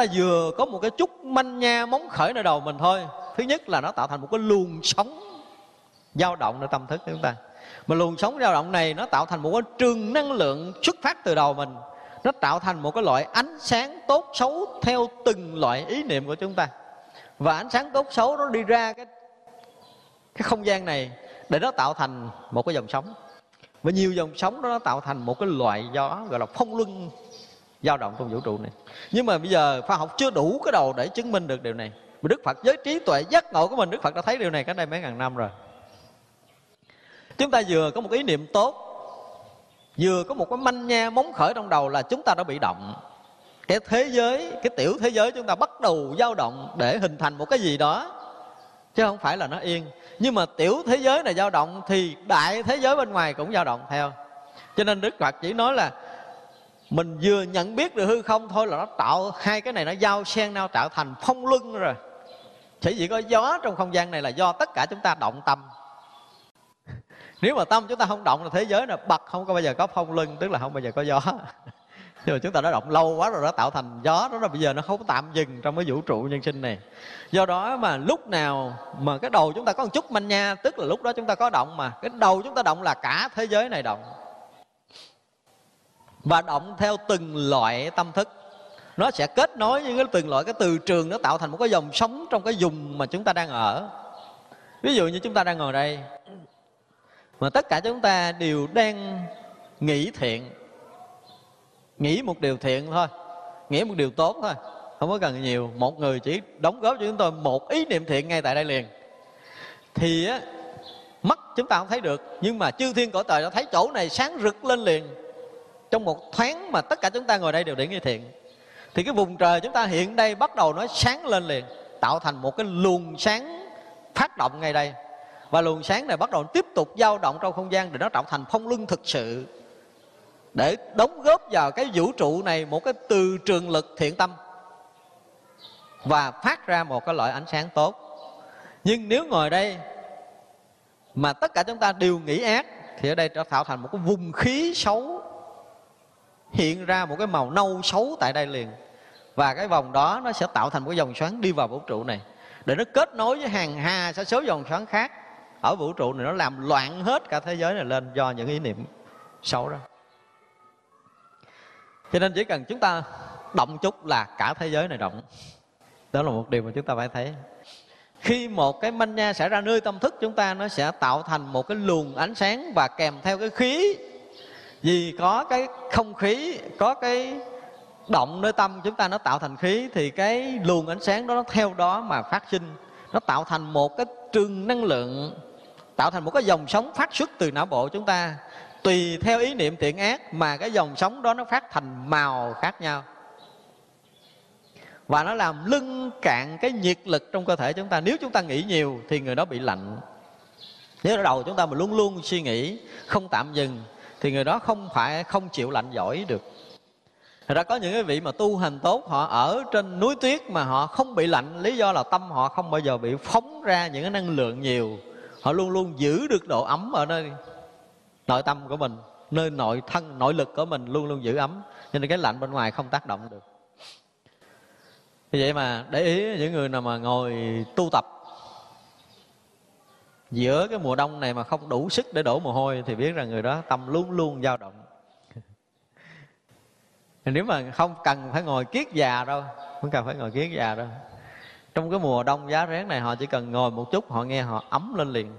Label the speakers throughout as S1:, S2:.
S1: ta vừa có một cái chút manh nha, móng khởi nơi đầu mình thôi. Thứ nhất là nó tạo thành một cái luồng sống dao động nơi tâm thức của chúng ta. Mà luồng sống dao động này nó tạo thành một cái trường năng lượng xuất phát từ đầu mình. Nó tạo thành một cái loại ánh sáng tốt xấu theo từng loại ý niệm của chúng ta. Và ánh sáng tốt xấu nó đi ra cái cái không gian này để nó tạo thành một cái dòng sống và nhiều dòng sống đó nó tạo thành một cái loại gió gọi là phong luân dao động trong vũ trụ này. Nhưng mà bây giờ khoa học chưa đủ cái đầu để chứng minh được điều này. Mà đức phật với trí tuệ giác ngộ của mình, đức phật đã thấy điều này cách đây mấy ngàn năm rồi. Chúng ta vừa có một ý niệm tốt, vừa có một cái manh nha móng khởi trong đầu là chúng ta đã bị động. Cái thế giới, cái tiểu thế giới chúng ta bắt đầu dao động để hình thành một cái gì đó, chứ không phải là nó yên. Nhưng mà tiểu thế giới này dao động thì đại thế giới bên ngoài cũng dao động theo cho nên đức phật chỉ nói là mình vừa nhận biết được hư không thôi là nó tạo, hai cái này nó giao xen nhau tạo thành phong luân rồi. Chỉ vì có gió trong không gian này là do tất cả chúng ta động tâm. Nếu mà tâm chúng ta không động là thế giới là bật, không có bao giờ có phong luân, tức là không bao giờ có gió. Nhưng mà chúng ta đã động lâu quá rồi nó tạo thành gió đó là bây giờ nó không tạm dừng trong cái vũ trụ nhân sinh này. Do đó mà lúc nào mà cái đầu chúng ta có một chút manh nha, tức là lúc đó chúng ta có động mà, cái đầu chúng ta động là cả thế giới này động và động theo từng loại tâm thức. Nó sẽ kết nối những cái từng loại, cái từ trường nó tạo thành một cái dòng sống trong cái vùng mà chúng ta đang ở. Ví dụ như chúng ta đang ngồi đây, mà tất cả chúng ta đều đang nghĩ thiện. Nghĩ một điều thiện thôi nghĩ một điều tốt thôi, không có cần nhiều. Một người chỉ đóng góp cho chúng tôi một ý niệm thiện ngay tại đây liền. Thì á, mắt chúng ta không thấy được, nhưng mà chư thiên cõi trời đã thấy chỗ này sáng rực lên liền trong một thoáng mà tất cả chúng ta ngồi đây đều để nghi thiện, thì cái vùng trời chúng ta hiện đây bắt đầu nó sáng lên liền, tạo thành một cái luồng sáng phát động ngay đây. Và luồng sáng này bắt đầu tiếp tục dao động trong không gian để nó tạo thành phong luân thực sự, để đóng góp vào cái vũ trụ này một cái từ trường lực thiện tâm và phát ra một cái loại ánh sáng tốt. Nhưng nếu ngồi đây mà tất cả chúng ta đều nghĩ ác, thì ở đây nó tạo thành một cái vùng khí xấu hiện ra một cái màu nâu xấu tại đây liền. Và cái vòng đó nó sẽ tạo thành một cái dòng xoắn đi vào vũ trụ này. Để nó kết nối với hàng hà sa số dòng xoắn khác ở vũ trụ này. Nó làm loạn hết cả thế giới này lên do những ý niệm xấu đó. Cho nên chỉ cần chúng ta động chút là cả thế giới này động. Đó là một điều mà chúng ta phải thấy. Khi một cái manh nha xảy ra nơi tâm thức chúng ta, nó sẽ tạo thành một cái luồng ánh sáng và kèm theo cái khí vì có cái không khí, có cái động nơi tâm chúng ta nó tạo thành khí, thì cái luồng ánh sáng đó nó theo đó mà phát sinh. Nó tạo thành một cái trường năng lượng, tạo thành một cái dòng sống phát xuất từ não bộ chúng ta, tùy theo ý niệm thiện ác mà cái dòng sống đó nó phát thành màu khác nhau. Và nó làm lưng cạn cái nhiệt lực trong cơ thể chúng ta. Nếu chúng ta nghĩ nhiều thì người đó bị lạnh. Nếu ở đầu chúng ta mà luôn luôn suy nghĩ, không tạm dừng thì người đó không phải, không chịu lạnh giỏi được. Thật ra có những cái vị mà tu hành tốt, họ ở trên núi tuyết mà họ không bị lạnh, lý do là tâm họ không bao giờ bị phóng ra những cái năng lượng nhiều. Họ luôn luôn giữ được độ ấm ở nơi, nội tâm của mình, nơi nội thân, nội lực của mình luôn luôn giữ ấm. Cho nên cái lạnh bên ngoài không tác động được. Vì vậy mà để ý những người nào mà ngồi tu tập giữa cái mùa đông này mà không đủ sức để đổ mồ hôi thì biết rằng người đó tâm luôn luôn dao động. Nếu mà không cần phải ngồi kiết già đâu, không cần phải ngồi kiết già đâu. Trong cái mùa đông giá rét này họ chỉ cần ngồi một chút, họ nghe họ ấm lên liền.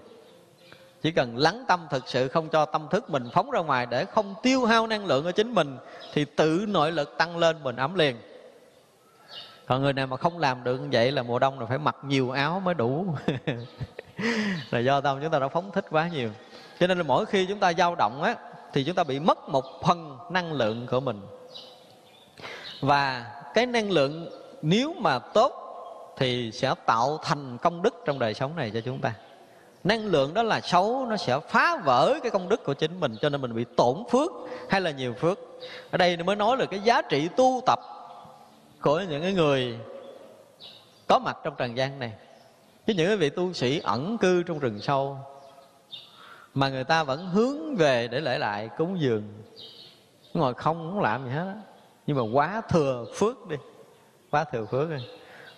S1: Chỉ cần lắng tâm thực sự, không cho tâm thức mình phóng ra ngoài để không tiêu hao năng lượng ở chính mình, thì tự nội lực tăng lên, mình ấm liền. Còn người nào mà không làm được như vậy là mùa đông là phải mặc nhiều áo mới đủ. là do tâm chúng ta đã phóng thích quá nhiều. Cho nên là mỗi khi chúng ta dao động á, thì chúng ta bị mất một phần năng lượng của mình. Và cái năng lượng nếu mà tốt thì sẽ tạo thành công đức trong đời sống này cho chúng ta. Năng lượng đó là xấu, nó sẽ phá vỡ cái công đức của chính mình, cho nên mình bị tổn phước hay là nhiều phước. Ở đây mới nói là cái giá trị tu tập của những cái người có mặt trong trần gian này chứ những cái vị tu sĩ ẩn cư trong rừng sâu mà người ta vẫn hướng về để lễ lại cúng dường. Ngồi không không làm gì hết nhưng mà quá thừa phước đi quá thừa phước đi,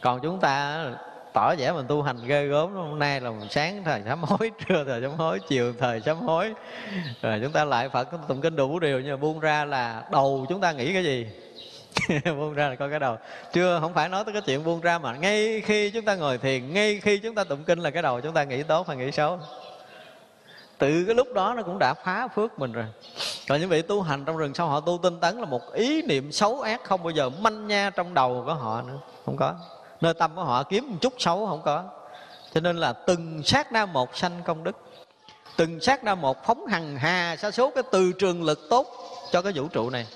S1: còn chúng ta tỏ vẻ mình tu hành ghê gớm hôm nay là sáng thời sám hối trưa thời sám hối chiều thời sám hối. Rồi chúng ta lại phật tụng kinh đủ điều nhưng mà buông ra là đầu chúng ta nghĩ cái gì? buông ra là coi cái đầu. Chưa, không phải nói tới cái chuyện buông ra mà ngay khi chúng ta ngồi thiền, ngay khi chúng ta tụng kinh là cái đầu chúng ta nghĩ tốt hay nghĩ xấu. Từ cái lúc đó nó cũng đã phá phước mình rồi. Còn những vị tu hành trong rừng sau họ tu tinh tấn là một ý niệm xấu ác không bao giờ manh nha trong đầu của họ nữa. Không có. Nơi tâm của họ kiếm một chút xấu không có. Cho nên là từng sát na một sanh công đức. Từng sát na một phóng hằng hà sa số cái từ trường lực tốt cho cái vũ trụ này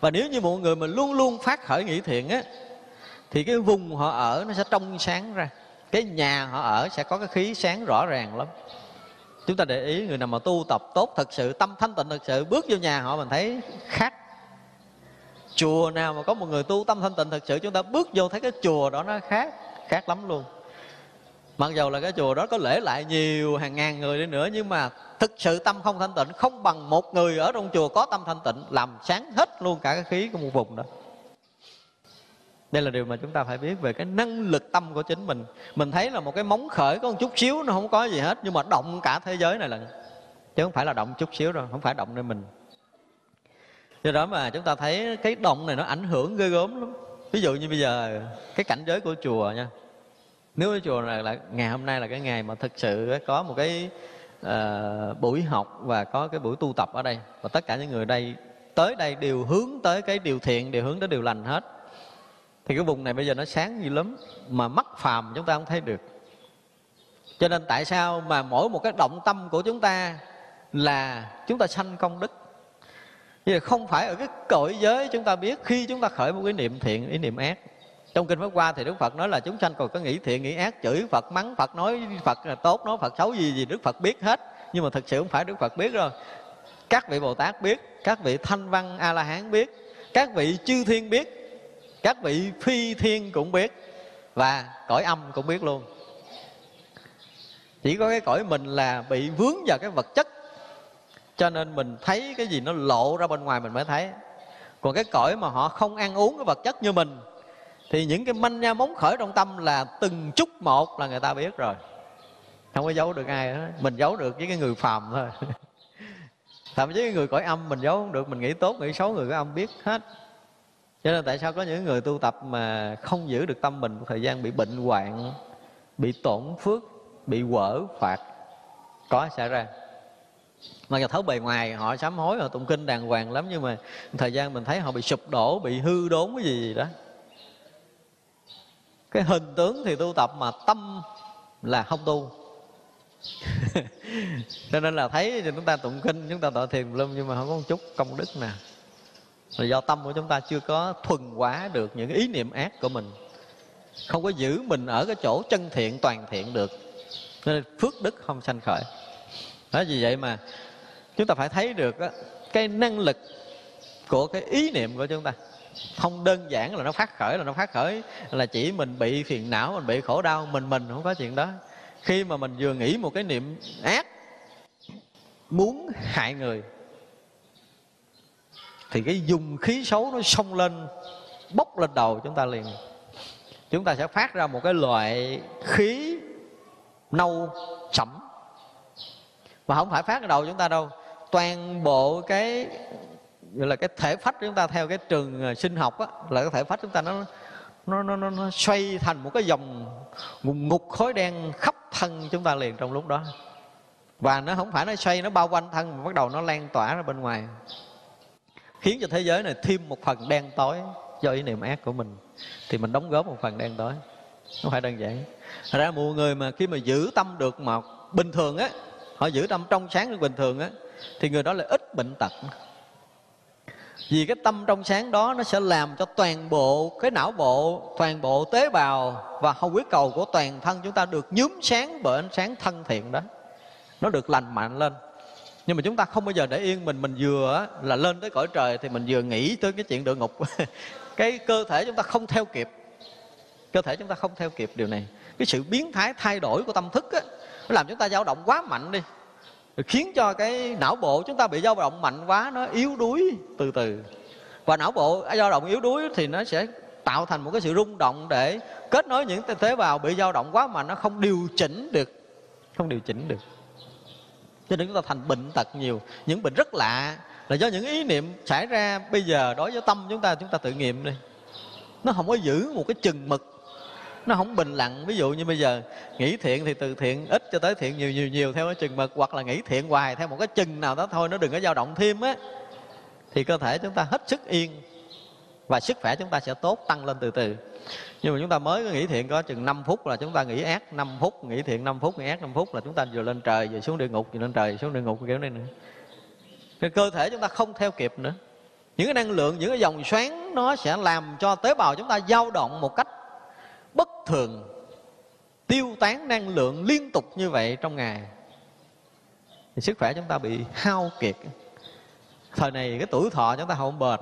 S1: và nếu như một người mà luôn luôn phát khởi nghĩ thiện á, thì cái vùng họ ở nó sẽ trong sáng ra. Cái nhà họ ở sẽ có cái khí sáng rõ ràng lắm. Chúng ta để ý người nào mà tu tập tốt thật sự, tâm thanh tịnh thật sự, bước vô nhà họ mình thấy khác. Chùa nào mà có một người tu tâm thanh tịnh thật sự, chúng ta bước vô thấy cái chùa đó nó khác khác lắm luôn mặc dầu là cái chùa đó có lễ lại nhiều hàng ngàn người đi nữa, nhưng mà thực sự tâm không thanh tịnh, không bằng một người ở trong chùa có tâm thanh tịnh, làm sáng hết luôn cả cái khí của một vùng đó. Đây là điều mà chúng ta phải biết về cái năng lực tâm của chính mình. Mình thấy là một cái móng khởi có một chút xíu nó không có gì hết, nhưng mà động cả thế giới này là chứ không phải là động chút xíu đâu, không phải động nơi mình. Do đó mà chúng ta thấy cái động này nó ảnh hưởng ghê gớm lắm. Ví dụ như bây giờ, cái cảnh giới của chùa nha nếu cái chùa này là ngày hôm nay là cái ngày mà thực sự có một cái uh, buổi học và có cái buổi tu tập ở đây. Và tất cả những người đây tới đây đều hướng tới cái điều thiện đều hướng tới điều lành hết. Thì cái vùng này bây giờ nó sáng như lắm mà mắt phàm chúng ta không thấy được. Cho nên tại sao mà mỗi một cái động tâm của chúng ta là chúng ta sanh công đức? Vậy không phải ở cái cõi giới chúng ta biết khi chúng ta khởi một cái niệm thiện ý niệm ác trong kinh pháp qua thì đức phật nói là chúng sanh còn có nghĩ thiện, nghĩ ác, chửi phật, mắng phật, nói phật là tốt, nói phật xấu gì gì đức phật biết hết. Nhưng mà thực sự không phải đức phật biết rồi các vị bồ tát biết, các vị thanh văn a la hán biết, các vị chư thiên biết, các vị phi thiên cũng biết, và cõi âm cũng biết luôn. Chỉ có cái cõi mình là bị vướng vào cái vật chất, cho nên mình thấy cái gì nó lộ ra bên ngoài mình mới thấy. Còn cái cõi mà họ không ăn uống cái vật chất như mình thì những cái manh nha móng khởi trong tâm là từng chút một là người ta biết rồi. Không có giấu được ai hết. Mình giấu được với cái người phàm thôi. Thậm chí cái người cõi âm mình giấu không được, mình nghĩ tốt, nghĩ xấu, người cõi âm biết hết. Cho nên tại sao có những người tu tập mà không giữ được tâm mình một thời gian bị bệnh hoạn, bị tổn phước, bị quở phạt? Có xảy ra. Mà thấu bề ngoài, họ sám hối, họ tụng kinh đàng hoàng lắm, nhưng mà thời gian mình thấy họ bị sụp đổ, bị hư đốn cái gì gì đó cái hình tướng thì tu tập mà tâm là không tu. Cho nên là thấy chúng ta tụng kinh chúng ta tọa thiền lum nhưng mà không có một chút công đức nào. Là do tâm của chúng ta chưa có thuần hóa được những ý niệm ác của mình. Không có giữ mình ở cái chỗ chân thiện toàn thiện được. Nên phước đức không sanh khởi. Đó vì vậy mà chúng ta phải thấy được đó, cái năng lực của cái ý niệm của chúng ta không đơn giản là nó phát khởi, là nó phát khởi, là chỉ mình bị phiền não, mình bị khổ đau, mình mình không có chuyện đó. Khi mà mình vừa nghĩ một cái niệm ác muốn hại người, thì cái dùng khí xấu nó xông lên, bốc lên đầu chúng ta liền. Chúng ta sẽ phát ra một cái loại khí nâu sẫm mà không phải phát ở đầu chúng ta đâu, toàn bộ cái gọi là cái thể phách chúng ta theo cái trường ờ, sinh học á là cái thể phách chúng ta nó nó nó nó, nó xoay thành một cái dòng ngục, ngục khói đen khắp thân chúng ta liền trong lúc đó. Và nó không phải nó xoay nó bao quanh thân mà bắt đầu nó lan tỏa ra bên ngoài. Khiến cho thế giới này thêm một phần đen tối do ý niệm ác của mình. Thì mình đóng góp một phần đen tối. Không phải đơn giản. Thật ra một người mà khi mà giữ tâm được mà bình thường á họ giữ tâm trong sáng được bình thường á thì người đó là ít bệnh tật vì cái tâm trong sáng đó nó sẽ làm cho toàn bộ cái não bộ, toàn bộ tế bào và hầu huyết cầu của toàn thân chúng ta được nhúm sáng bởi ánh sáng thân thiện đó. Nó được lành mạnh lên. Nhưng mà chúng ta không bao giờ để yên mình mình vừa là lên tới cõi trời thì mình vừa nghĩ tới cái chuyện địa ngục. Cái cơ thể chúng ta không theo kịp. Cơ thể chúng ta không theo kịp điều này. Cái sự biến thái, thay đổi của tâm thức á, nó làm chúng ta dao động quá mạnh đi khiến cho cái não bộ chúng ta bị dao động mạnh quá, nó yếu đuối từ từ. Và não bộ dao động yếu đuối thì nó sẽ tạo thành một cái sự rung động để kết nối những tế bào bị dao động quá mà nó không điều chỉnh được. Không điều chỉnh được. Cho nên chúng ta thành bệnh tật nhiều. Những bệnh rất lạ là do những ý niệm xảy ra. Bây giờ đối với tâm chúng ta chúng ta tự nghiệm đi. Nó không có giữ một cái chừng mực nó không bình lặng. Ví dụ như bây giờ nghĩ thiện thì từ thiện, ít cho tới thiện, nhiều nhiều nhiều theo cái chừng mực, hoặc là nghĩ thiện hoài theo một cái chừng nào đó thôi, nó đừng có dao động thêm á, thì cơ thể chúng ta hết sức yên và sức khỏe chúng ta sẽ tốt, tăng lên từ từ. Nhưng mà chúng ta mới có nghĩ thiện có chừng 5 phút là chúng ta nghĩ ác 5 phút nghĩ thiện 5 phút nghĩ ác 5 phút là chúng ta vừa lên trời, vừa xuống địa ngục, vừa lên trời, vừa xuống địa ngục, kiểu này nữa. Cái cơ thể chúng ta không theo kịp nữa. Những cái năng lượng, những cái dòng xoáy nó sẽ làm cho tế bào chúng ta dao động một cách bất thường, tiêu tán năng lượng liên tục như vậy trong ngày, thì sức khỏe chúng ta bị hao kiệt. Thời này cái tuổi thọ chúng ta không bền.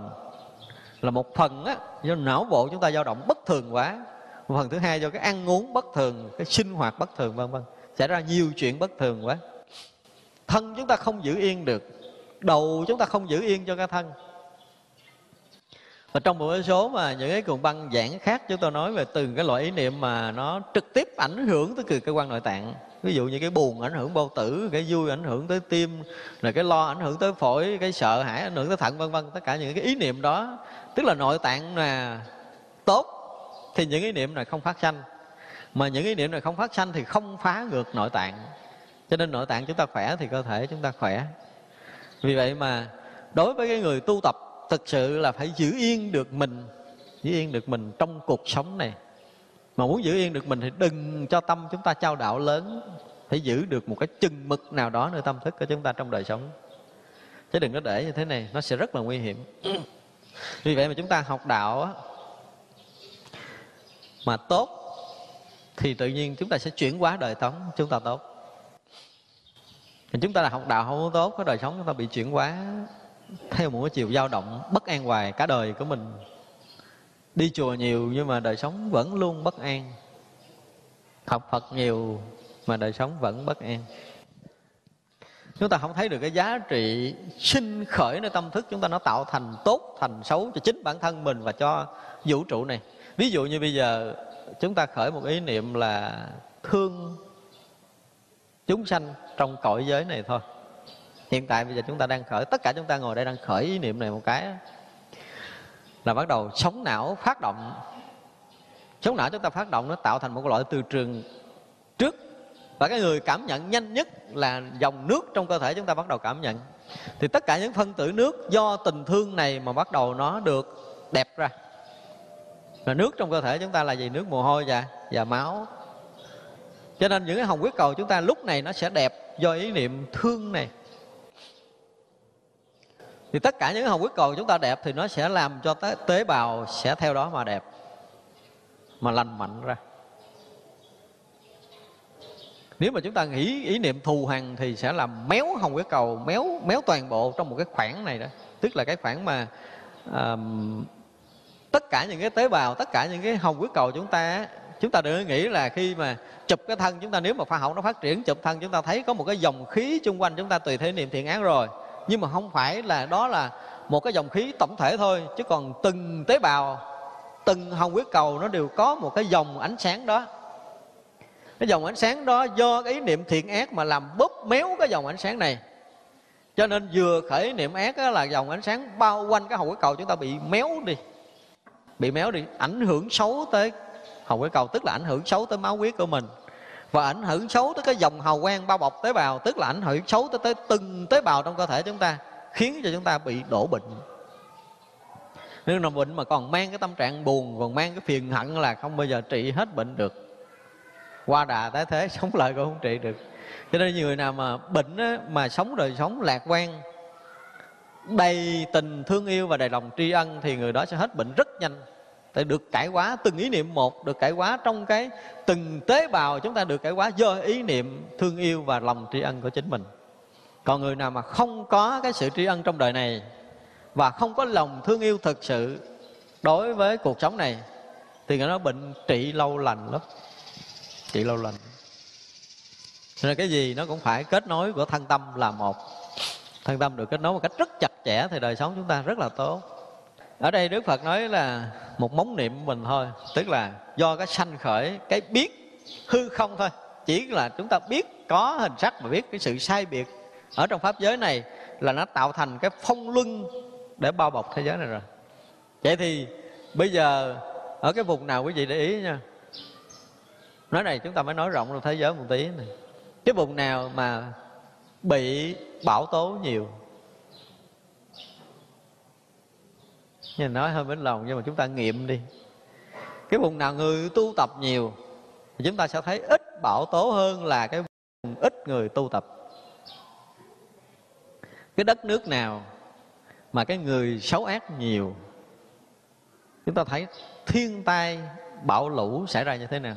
S1: Là một phần á, do não bộ chúng ta dao động bất thường quá. Một phần thứ hai do cái ăn uống bất thường, cái sinh hoạt bất thường, vân vân. Xảy ra nhiều chuyện bất thường quá. Thân chúng ta không giữ yên được. Đầu chúng ta không giữ yên cho cái thân và trong một số mà những cái cuộn băng giảng khác chúng tôi nói về từng cái loại ý niệm mà nó trực tiếp ảnh hưởng tới cơ quan nội tạng. Ví dụ như cái buồn ảnh hưởng bao tử, cái vui ảnh hưởng tới tim, rồi cái lo ảnh hưởng tới phổi, cái sợ hãi ảnh hưởng tới thận, vân vân. Tất cả những cái ý niệm đó, tức là nội tạng là tốt, thì những ý niệm này không phát sanh. Mà những ý niệm này không phát sanh thì không phá ngược nội tạng. Cho nên nội tạng chúng ta khỏe thì cơ thể chúng ta khỏe. Vì vậy mà đối với cái người tu tập thực sự là phải giữ yên được mình giữ yên được mình trong cuộc sống này. Mà muốn giữ yên được mình thì đừng cho tâm chúng ta trao đạo lớn. Phải giữ được một cái chừng mực nào đó nơi tâm thức của chúng ta trong đời sống. Chứ đừng có để như thế này nó sẽ rất là nguy hiểm. Vì vậy mà chúng ta học đạo á, mà tốt thì tự nhiên chúng ta sẽ chuyển hóa đời sống chúng ta tốt. Thì chúng ta là học đạo không tốt cái đời sống chúng ta bị chuyển hóa theo một cái chiều dao động bất an hoài cả đời của mình. Đi chùa nhiều nhưng mà đời sống vẫn luôn bất an. Học phật nhiều mà đời sống vẫn bất an. Chúng ta không thấy được cái giá trị sinh khởi nơi tâm thức. Chúng ta nó tạo thành tốt, thành xấu cho chính bản thân mình và cho vũ trụ này. Ví dụ như bây giờ chúng ta khởi một ý niệm là thương chúng sanh trong cõi giới này thôi hiện tại bây giờ chúng ta đang khởi, tất cả chúng ta ngồi đây đang khởi ý niệm này một cái là bắt đầu sống não phát động. Sống não chúng ta phát động nó tạo thành một loại từ trường trước, và cái người cảm nhận nhanh nhất là dòng nước trong cơ thể chúng ta bắt đầu cảm nhận. Thì tất cả những phân tử nước do tình thương này mà bắt đầu nó được đẹp ra. Là nước trong cơ thể chúng ta là gì? Nước mồ hôi và và máu. Cho nên những cái hồng huyết cầu chúng ta lúc này nó sẽ đẹp do ý niệm thương này thì tất cả những hồng huyết cầu chúng ta đẹp thì nó sẽ làm cho tế bào sẽ theo đó mà đẹp mà lành mạnh ra. Nếu mà chúng ta nghĩ ý niệm thù hằn thì sẽ làm méo hồng huyết cầu méo méo toàn bộ trong một cái khoảng này đó. Tức là cái khoảng mà um, tất cả những cái tế bào tất cả những cái hồng huyết cầu chúng ta chúng ta đừng nghĩ là khi mà chụp cái thân chúng ta nếu mà khoa học nó phát triển chụp thân chúng ta thấy có một cái dòng khí chung quanh chúng ta tùy theo niệm thiện án rồi nhưng mà không phải là đó là một cái dòng khí tổng thể thôi, chứ còn từng tế bào, từng hồng huyết cầu nó đều có một cái dòng ánh sáng đó. Cái dòng ánh sáng đó do cái ý niệm thiện ác mà làm bóp méo cái dòng ánh sáng này. Cho nên vừa khởi niệm ác là dòng ánh sáng bao quanh cái hồng huyết cầu chúng ta bị méo đi. Bị méo đi, ảnh hưởng xấu tới hồng huyết cầu, tức là ảnh hưởng xấu tới máu huyết của mình và ảnh hưởng xấu tới cái dòng hào quang bao bọc tế bào tức là ảnh hưởng xấu tới, tới từng tế bào trong cơ thể chúng ta khiến cho chúng ta bị đổ bệnh. Nếu nằm bệnh mà còn mang cái tâm trạng buồn còn mang cái phiền hận là không bao giờ trị hết bệnh được. Qua đà tái thế sống lại cũng không trị được. Cho nên nhiều người nào mà bệnh á, mà sống đời sống lạc quan đầy tình thương yêu và đầy lòng tri ân thì người đó sẽ hết bệnh rất nhanh tại được cải hóa từng ý niệm một, được cải hóa trong cái từng tế bào chúng ta được cải hóa do ý niệm thương yêu và lòng tri ân của chính mình. Còn người nào mà không có cái sự tri ân trong đời này và không có lòng thương yêu thực sự đối với cuộc sống này, thì người đó bệnh trị lâu lành lắm. Trị lâu lành. Nên cái gì nó cũng phải kết nối của thân tâm là một. Thân tâm được kết nối một cách rất chặt chẽ thì đời sống chúng ta rất là tốt ở đây đức phật nói là một móng niệm của mình thôi, tức là do cái sanh khởi, cái biết hư không thôi. Chỉ là chúng ta biết, có hình sắc và biết cái sự sai biệt. Ở trong pháp giới này là nó tạo thành cái phong luân để bao bọc thế giới này rồi. Vậy thì bây giờ, ở cái vùng nào quý vị để ý nha? Nói này chúng ta mới nói rộng trong thế giới một tí này. Cái vùng nào mà bị bão tố nhiều? Nhìn nói hơi bên lòng, nhưng mà chúng ta nghiệm đi. Cái vùng nào người tu tập nhiều, thì chúng ta sẽ thấy ít bảo tố hơn là cái vùng ít người tu tập. Cái đất nước nào mà cái người xấu ác nhiều, chúng ta thấy thiên tai, bão lũ xảy ra như thế nào?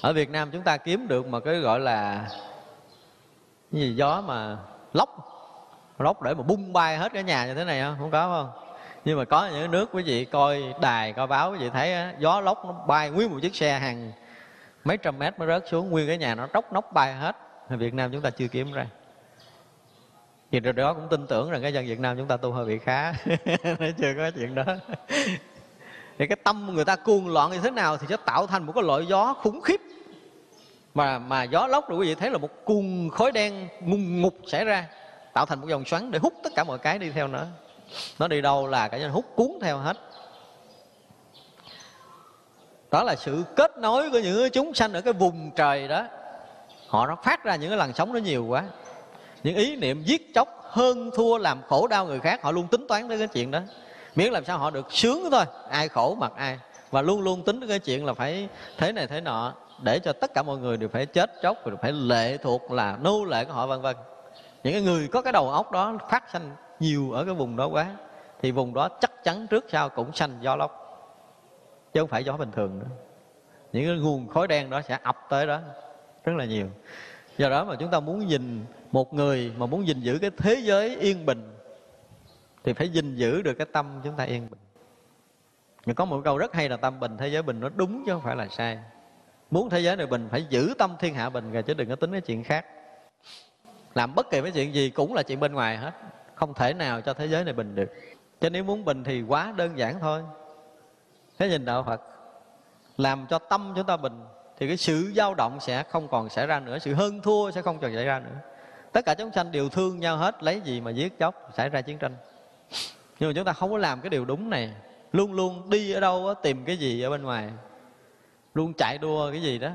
S1: Ở Việt Nam chúng ta kiếm được mà cái gọi là, cái gì, gió mà lốc lốc để mà bung bay hết cái nhà như thế này không? Không có không? Nhưng mà có những nước quý vị coi đài, coi báo quý vị thấy gió lốc nó bay nguyên một chiếc xe hàng mấy trăm mét mới rớt xuống, nguyên cái nhà nó tróc nóc bay hết. Ở Việt Nam chúng ta chưa kiếm ra. Vì điều đó cũng tin tưởng rằng cái dân Việt Nam chúng ta tu hơi bị khá. Nó chưa có chuyện đó. Thì cái tâm người ta cuồng loạn như thế nào thì sẽ tạo thành một cái loại gió khủng khiếp. Mà mà gió lốc rồi quý vị thấy là một cuồng khói đen ngùng ngục xảy ra, tạo thành một dòng xoắn để hút tất cả mọi cái đi theo nữa nó đi đâu là cả hút cuốn theo hết. Đó là sự kết nối của những chúng sanh ở cái vùng trời đó. Họ nó phát ra những cái làn sóng nó nhiều quá. Những ý niệm giết chóc, hơn thua, làm khổ đau người khác, họ luôn tính toán tới cái chuyện đó. Miễn làm sao họ được sướng thôi, ai khổ mặc ai. Và luôn luôn tính tới cái chuyện là phải thế này thế nọ, để cho tất cả mọi người đều phải chết chóc và phải lệ thuộc là nô lệ của họ, vân vân. Những cái người có cái đầu óc đó phát sanh nhiều ở cái vùng đó quá, thì vùng đó chắc chắn trước sau cũng sanh gió lốc, chứ không phải gió bình thường nữa. Những cái nguồn khói đen đó sẽ ập tới đó rất là nhiều. Do đó mà chúng ta muốn nhìn một người mà muốn gìn giữ cái thế giới yên bình, thì phải gìn giữ được cái tâm chúng ta yên bình. Nhưng có một câu rất hay là tâm bình, thế giới bình nó đúng chứ không phải là sai. Muốn thế giới này bình, phải giữ tâm thiên hạ bình, rồi chứ đừng có tính cái chuyện khác. Làm bất kỳ cái chuyện gì cũng là chuyện bên ngoài hết không thể nào cho thế giới này bình được. Cho nếu muốn bình thì quá đơn giản thôi. Thế nhìn đạo phật, làm cho tâm chúng ta bình, thì cái sự dao động sẽ không còn xảy ra nữa, sự hơn thua sẽ không còn xảy ra nữa. Tất cả chúng sanh đều thương nhau hết, lấy gì mà giết chóc, xảy ra chiến tranh. Nhưng mà chúng ta không có làm cái điều đúng này. Luôn luôn đi ở đâu tìm cái gì ở bên ngoài. Luôn chạy đua cái gì đó.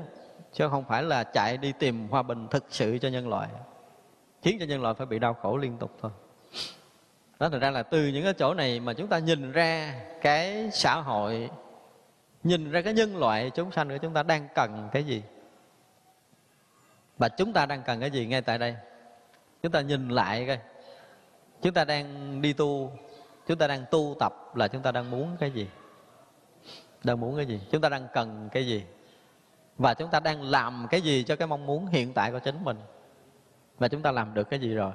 S1: Chứ không phải là chạy đi tìm hòa bình thực sự cho nhân loại. Khiến cho nhân loại phải bị đau khổ liên tục thôi đó thật ra là từ những cái chỗ này mà chúng ta nhìn ra cái xã hội, nhìn ra cái nhân loại chúng sanh của chúng ta đang cần cái gì? Và chúng ta đang cần cái gì ngay tại đây? Chúng ta nhìn lại coi. Chúng ta đang đi tu, chúng ta đang tu tập là chúng ta đang muốn cái gì? Đang muốn cái gì? Chúng ta đang cần cái gì? Và chúng ta đang làm cái gì cho cái mong muốn hiện tại của chính mình? Và chúng ta làm được cái gì rồi?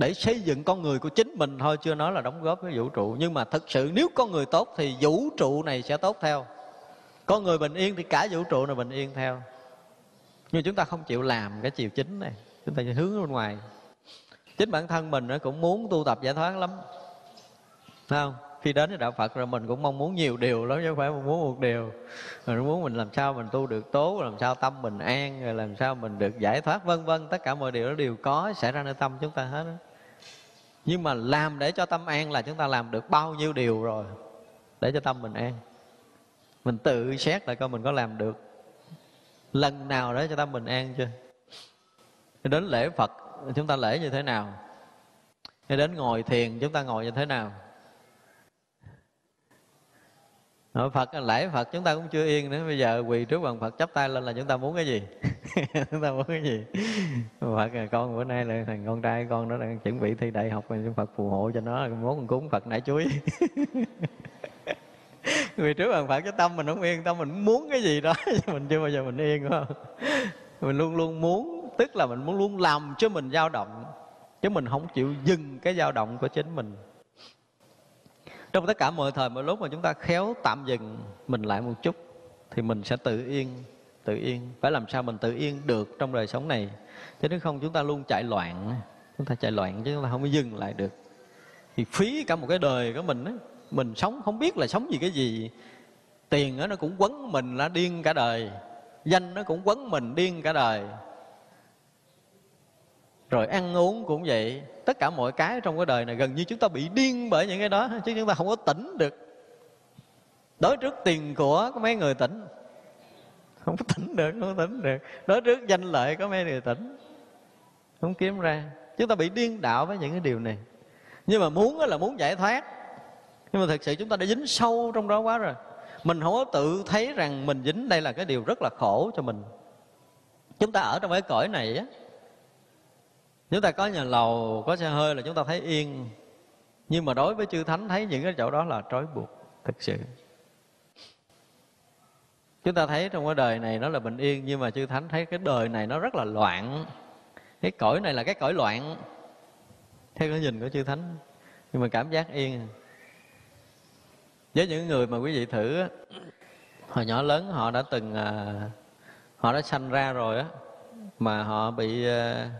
S1: Để xây dựng con người của chính mình thôi, chưa nói là đóng góp với vũ trụ. Nhưng mà thực sự nếu con người tốt thì vũ trụ này sẽ tốt theo. Con người bình yên thì cả vũ trụ này bình yên theo. Nhưng chúng ta không chịu làm cái chiều chính này. Chúng ta hướng bên ngoài. Chính bản thân mình nó cũng muốn tu tập giải thoát lắm. Thấy không? Khi đến với đạo Phật rồi mình cũng mong muốn nhiều điều lắm, chứ không phải muốn một điều. Mình muốn mình làm sao mình tu được tốt, làm sao tâm mình an, rồi làm sao mình được giải thoát, vân vân. Tất cả mọi điều đó đều có xảy ra nơi tâm chúng ta hết đó nhưng mà làm để cho tâm an là chúng ta làm được bao nhiêu điều rồi, để cho tâm mình an. Mình tự xét lại coi mình có làm được lần nào để cho tâm mình an chưa? Đến lễ phật, chúng ta lễ như thế nào? Đến ngồi thiền, chúng ta ngồi như thế nào? Nói Phật lễ Phật chúng ta cũng chưa yên nữa, bây giờ quỳ trước bằng Phật chắp tay lên là chúng ta muốn cái gì? Chúng ta muốn cái gì? Phật là con bữa nay là thằng con trai con nó đang chuẩn bị thi đại học Chúng Phật phù hộ cho nó, muốn con cúng Phật nãy chuối. Quỳ trước bằng Phật cái tâm mình không yên, tâm mình muốn cái gì đó mình chưa bao giờ mình yên không? Mình luôn luôn muốn, tức là mình muốn luôn làm cho mình dao động, chứ mình không chịu dừng cái dao động của chính mình trong tất cả mọi thời, mọi lúc mà chúng ta khéo tạm dừng mình lại một chút, thì mình sẽ tự yên tự yên. Phải làm sao mình tự yên được trong đời sống này? Chứ nếu không, chúng ta luôn chạy loạn. Chúng ta chạy loạn chứ chúng ta không có dừng lại được. Thì phí cả một cái đời của mình á, mình sống không biết là sống gì cái gì. Tiền nó cũng quấn mình là điên cả đời. Danh nó cũng quấn mình điên cả đời rồi ăn uống cũng vậy. Tất cả mọi cái trong cái đời này gần như chúng ta bị điên bởi những cái đó, chứ chúng ta không có tỉnh được. Đối trước tiền của có mấy người tỉnh? Không có tỉnh được, không có tỉnh được. Đối trước danh lợi có mấy người tỉnh? Không kiếm ra. Chúng ta bị điên đạo với những cái điều này. Nhưng mà muốn là muốn giải thoát. Nhưng mà thực sự chúng ta đã dính sâu trong đó quá rồi. Mình không có tự thấy rằng mình dính đây là cái điều rất là khổ cho mình. Chúng ta ở trong cái cõi này á chúng ta có nhà lầu, có xe hơi là chúng ta thấy yên. Nhưng mà đối với chư thánh thấy những cái chỗ đó là trói buộc thực sự. Chúng ta thấy trong cái đời này nó là bình yên, nhưng mà chư thánh thấy cái đời này nó rất là loạn. Cái cõi này là cái cõi loạn. Theo cái nhìn của chư thánh, nhưng mà cảm giác yên. Với những người mà quý vị thử hồi nhỏ lớn họ đã từng à, họ đã sanh ra rồi á, mà họ bị à,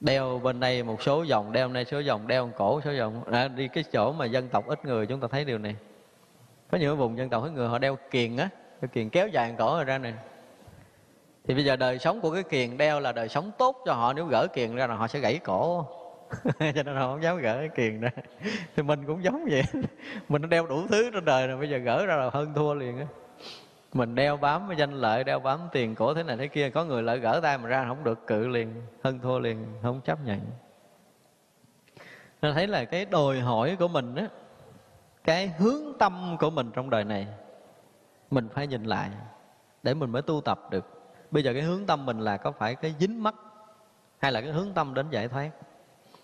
S1: đeo bên đây một số dòng đeo bên đây số dòng đeo cổ số dòng. À, đi cái chỗ mà dân tộc ít người chúng ta thấy điều này. Có những vùng dân tộc ít người họ đeo kiền á cái kiền kéo dài cổ rồi ra này. Thì bây giờ đời sống của cái kiền đeo là đời sống tốt cho họ nếu gỡ kiền ra là họ sẽ gãy cổ. Cho nên họ không dám gỡ cái kiền ra. Thì mình cũng giống vậy. Mình đeo đủ thứ trên đời rồi bây giờ gỡ ra là hơn thua liền á mình đeo bám với danh lợi, đeo bám tiền cổ thế này thế kia, có người lợi gỡ tay mà ra không được, cự liền hơn thua liền, không chấp nhận. Nên thấy là cái đòi hỏi của mình á, cái hướng tâm của mình trong đời này, mình phải nhìn lại để mình mới tu tập được. Bây giờ cái hướng tâm mình là có phải cái dính mắt hay là cái hướng tâm đến giải thoát?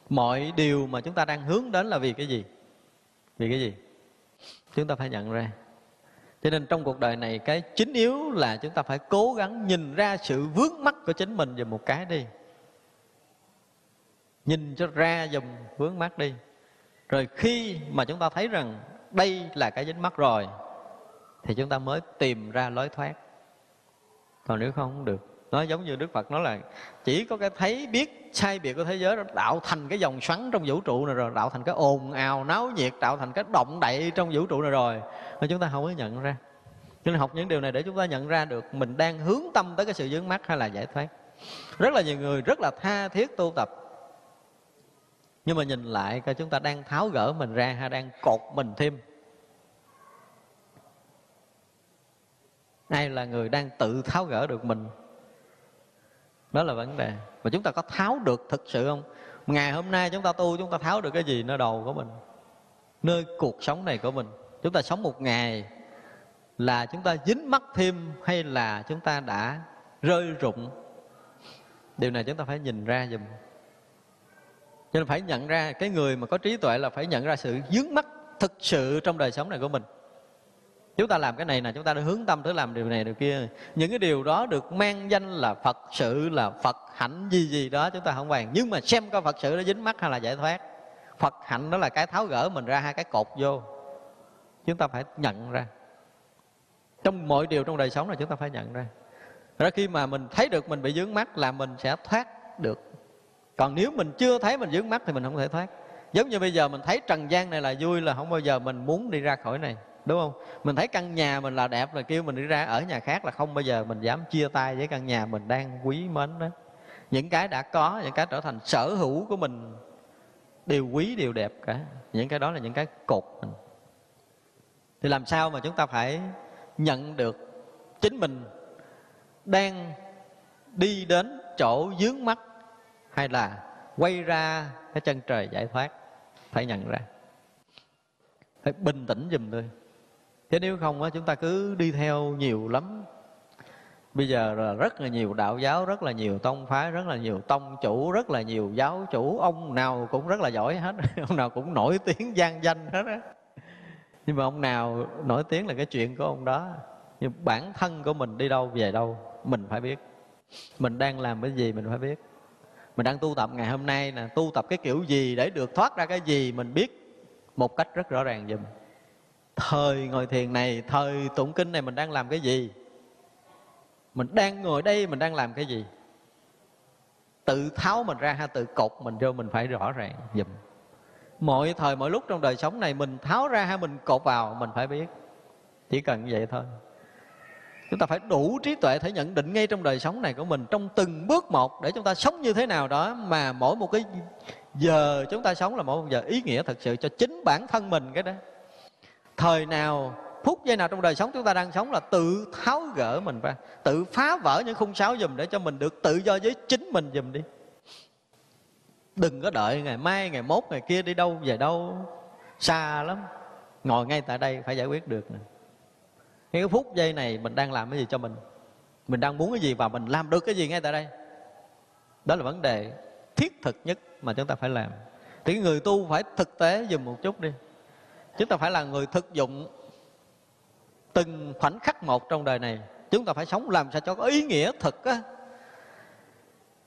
S1: Mọi điều mà chúng ta đang hướng đến là vì cái gì? Vì cái gì? Chúng ta phải nhận ra cho nên trong cuộc đời này, cái chính yếu là chúng ta phải cố gắng nhìn ra sự vướng mắc của chính mình về một cái đi. Nhìn cho ra dùm vướng mắc đi. Rồi khi mà chúng ta thấy rằng đây là cái dính mắc rồi, thì chúng ta mới tìm ra lối thoát. Còn nếu không không được nó giống như đức phật nói là chỉ có cái thấy biết, sai biệt của thế giới đó, tạo thành cái dòng xoắn trong vũ trụ này rồi, tạo thành cái ồn ào, náo nhiệt, tạo thành cái động đậy trong vũ trụ này rồi. Mà chúng ta không có nhận ra. Cho nên học những điều này để chúng ta nhận ra được mình đang hướng tâm tới cái sự dướng mắt hay là giải thoát. Rất là nhiều người rất là tha thiết tu tập. Nhưng mà nhìn lại coi chúng ta đang tháo gỡ mình ra hay đang cột mình thêm. Ai là người đang tự tháo gỡ được mình? Đó là vấn đề. Và chúng ta có tháo được thực sự không? Ngày hôm nay chúng ta tu, chúng ta tháo được cái gì nơi đầu của mình? Nơi cuộc sống này của mình? Chúng ta sống một ngày là chúng ta dính mắc thêm hay là chúng ta đã rơi rụng? Điều này chúng ta phải nhìn ra dùm cho nên phải nhận ra, cái người mà có trí tuệ là phải nhận ra sự dướng mắt thực sự trong đời sống này của mình chúng ta làm cái này là chúng ta đã hướng tâm tới làm điều này điều kia. Những cái điều đó được mang danh là phật sự, là phật hạnh gì gì đó, chúng ta không bàn. Nhưng mà xem coi phật sự nó dính mắt hay là giải thoát. Phật hạnh đó là cái tháo gỡ mình ra hai cái cột vô. Chúng ta phải nhận ra. Trong mọi điều trong đời sống là chúng ta phải nhận ra. Ra khi mà mình thấy được mình bị dướng mắt là mình sẽ thoát được. Còn nếu mình chưa thấy mình dướng mắt thì mình không thể thoát. Giống như bây giờ mình thấy trần gian này là vui là không bao giờ mình muốn đi ra khỏi này đúng không? Mình thấy căn nhà mình là đẹp là kêu mình đi ra ở nhà khác là không bao giờ mình dám chia tay với căn nhà mình đang quý mến đó. Những cái đã có, những cái trở thành sở hữu của mình, đều quý, đều đẹp cả. Những cái đó là những cái cột mình. Thì làm sao mà chúng ta phải nhận được chính mình đang đi đến chỗ dướng mắt hay là quay ra cái chân trời giải thoát? Phải nhận ra. Phải bình tĩnh giùm tôi chứ nếu không á, chúng ta cứ đi theo nhiều lắm. Bây giờ là rất là nhiều đạo giáo, rất là nhiều tông phái, rất là nhiều tông chủ, rất là nhiều giáo chủ. Ông nào cũng rất là giỏi hết. Ông nào cũng nổi tiếng, gian danh hết á. Nhưng mà ông nào nổi tiếng là cái chuyện của ông đó. Nhưng bản thân của mình đi đâu, về đâu, mình phải biết. Mình đang làm cái gì, mình phải biết. Mình đang tu tập ngày hôm nay nè, tu tập cái kiểu gì để được thoát ra cái gì, mình biết một cách rất rõ ràng giùm thời ngồi thiền này, thời tụng kinh này mình đang làm cái gì? Mình đang ngồi đây mình đang làm cái gì? Tự tháo mình ra hay tự cột mình vô mình phải rõ ràng dùm mọi thời, mọi lúc trong đời sống này mình tháo ra hay mình cột vào, mình phải biết. Chỉ cần vậy thôi. Chúng ta phải đủ trí tuệ thể nhận định ngay trong đời sống này của mình trong từng bước một để chúng ta sống như thế nào đó mà mỗi một cái giờ chúng ta sống là mỗi một giờ ý nghĩa thật sự cho chính bản thân mình cái đó thời nào, phút giây nào trong đời sống chúng ta đang sống là tự tháo gỡ mình ra, tự phá vỡ những khung sáo dùm để cho mình được tự do với chính mình dùm đi. Đừng có đợi ngày mai, ngày mốt, ngày kia đi đâu, về đâu. Xa lắm, ngồi ngay tại đây phải giải quyết được nè. Cái phút giây này mình đang làm cái gì cho mình? Mình đang muốn cái gì và mình làm được cái gì ngay tại đây? Đó là vấn đề thiết thực nhất mà chúng ta phải làm. Thì người tu phải thực tế dùm một chút đi chúng ta phải là người thực dụng từng khoảnh khắc một trong đời này. Chúng ta phải sống làm sao cho có ý nghĩa thực á.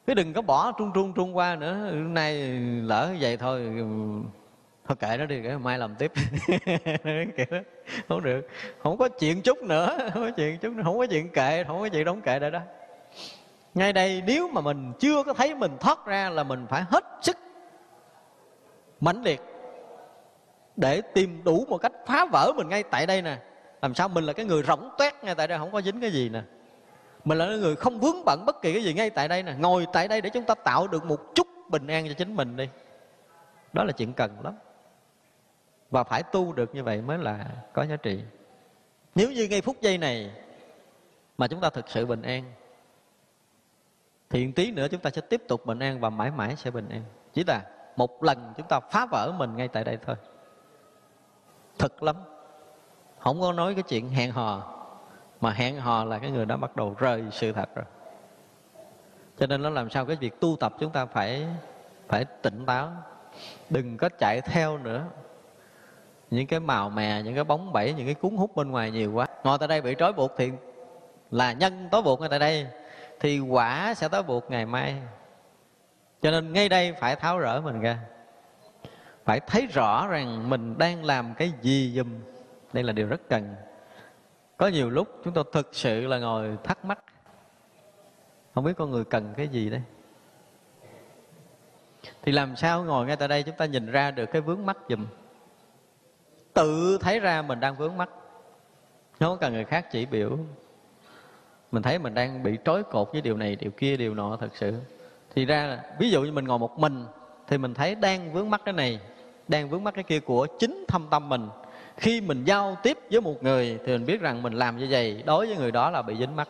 S1: Chứ đừng có bỏ trung trung trung qua nữa. Nay lỡ vậy thôi thôi kệ nó đi, cái mai làm tiếp. Kiểu, không được. Không có chuyện chút nữa, không có chuyện chút nữa. không có chuyện kệ, không có chuyện đóng kệ đây đó. Ngay đây nếu mà mình chưa có thấy mình thoát ra là mình phải hết sức mãnh liệt để tìm đủ một cách phá vỡ mình ngay tại đây nè. Làm sao mình là cái người rỗng toét ngay tại đây, không có dính cái gì nè. Mình là cái người không vướng bận bất kỳ cái gì ngay tại đây nè. Ngồi tại đây để chúng ta tạo được một chút bình an cho chính mình đi. Đó là chuyện cần lắm. Và phải tu được như vậy mới là có giá trị. Nếu như ngay phút giây này mà chúng ta thực sự bình an, thì tí nữa chúng ta sẽ tiếp tục bình an và mãi mãi sẽ bình an. Chỉ là một lần chúng ta phá vỡ mình ngay tại đây thôi thật lắm. Không có nói cái chuyện hẹn hò, mà hẹn hò là cái người đã bắt đầu rời sự thật rồi. Cho nên nó làm sao cái việc tu tập chúng ta phải phải tỉnh táo. Đừng có chạy theo nữa. Những cái màu mè, những cái bóng bẫy những cái cuốn hút bên ngoài nhiều quá. Ngồi tại đây bị trói buộc thì là nhân tối buộc ngay tại đây. Thì quả sẽ trói buộc ngày mai. Cho nên ngay đây phải tháo rỡ mình ra phải thấy rõ rằng mình đang làm cái gì dùm đây là điều rất cần. Có nhiều lúc chúng tôi thực sự là ngồi thắc mắc. Không biết con người cần cái gì đây? Thì làm sao ngồi ngay tại đây chúng ta nhìn ra được cái vướng mắt dùm tự thấy ra mình đang vướng mắt không cần người khác chỉ biểu. Mình thấy mình đang bị trói cột với điều này, điều kia, điều nọ thật sự. Thì ra là, ví dụ như mình ngồi một mình, thì mình thấy đang vướng mắt cái này đang vướng mắt cái kia của chính thâm tâm mình. Khi mình giao tiếp với một người thì mình biết rằng mình làm như vậy đối với người đó là bị dính mắt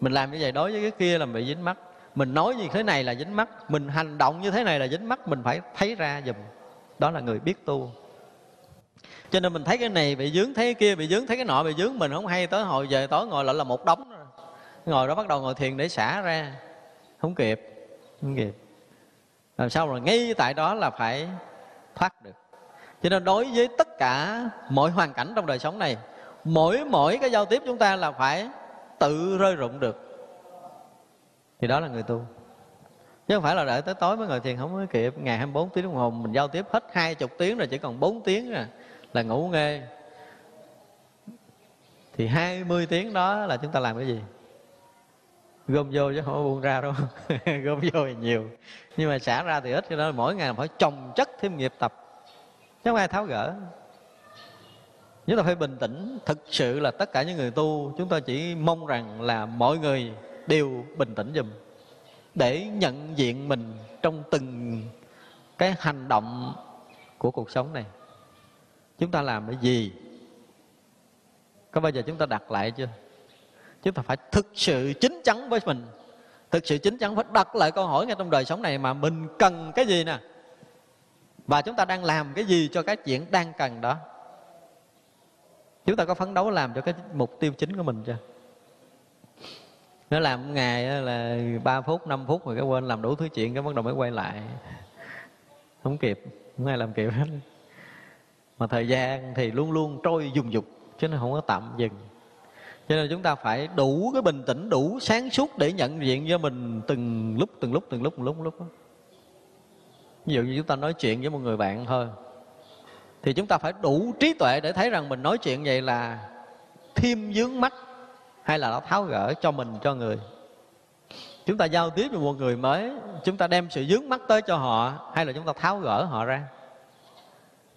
S1: mình làm như vậy đối với cái kia là bị dính mắt mình nói như thế này là dính mắt mình hành động như thế này là dính mắt mình phải thấy ra dùm đó là người biết tu. Cho nên mình thấy cái này bị dướng, thấy cái kia bị dướng, thấy cái nọ bị dướng, mình không hay tới hồi về tối ngồi lại là một đống rồi. Ngồi đó bắt đầu ngồi thiền để xả ra. Không kịp không kịp. Làm sao rồi ngay tại đó là phải thoát được. Cho nên đối với tất cả mọi hoàn cảnh trong đời sống này, mỗi mỗi cái giao tiếp chúng ta là phải tự rơi rụng được. Thì đó là người tu. Chứ không phải là đợi tới tối mới ngồi thiền, không có kịp. Ngày 24 tiếng đồng hồ, mình giao tiếp hết hai chục tiếng rồi chỉ còn 4 tiếng rồi là ngủ nghe thì 20 tiếng đó là chúng ta làm cái gì? Gom vô chứ không có buông ra đâu. Gom vô thì nhiều. Nhưng mà xả ra thì ít, cho nên mỗi ngày phải trồng chất thêm nghiệp tập. Chứ không ai tháo gỡ. Chúng ta phải bình tĩnh. Thực sự là tất cả những người tu, chúng ta chỉ mong rằng là mọi người đều bình tĩnh dùm để nhận diện mình trong từng cái hành động của cuộc sống này. Chúng ta làm cái gì? Có bao giờ chúng ta đặt lại chưa? Chúng ta phải thực sự chính chắn với mình. Thực sự chính chắn phải đặt lại câu hỏi ngay trong đời sống này mà mình cần cái gì nè? Và chúng ta đang làm cái gì cho cái chuyện đang cần đó? Chúng ta có phấn đấu làm cho cái mục tiêu chính của mình chưa? Nó làm một ngày là 3 phút 5 phút rồi cái quên làm đủ thứ chuyện, cái bắt đầu mới quay lại. Không kịp, không ai làm kịp hết. Mà thời gian thì luôn luôn trôi dùng dục, chứ nó không có tạm dừng cho nên chúng ta phải đủ cái bình tĩnh, đủ sáng suốt để nhận diện cho mình từng lúc từng lúc từng lúc từng lúc từng lúc đó. ví dụ như chúng ta nói chuyện với một người bạn thôi, thì chúng ta phải đủ trí tuệ để thấy rằng mình nói chuyện vậy là thêm dướng mắt hay là nó tháo gỡ cho mình, cho người chúng ta giao tiếp với một người mới, chúng ta đem sự dướng mắt tới cho họ hay là chúng ta tháo gỡ họ ra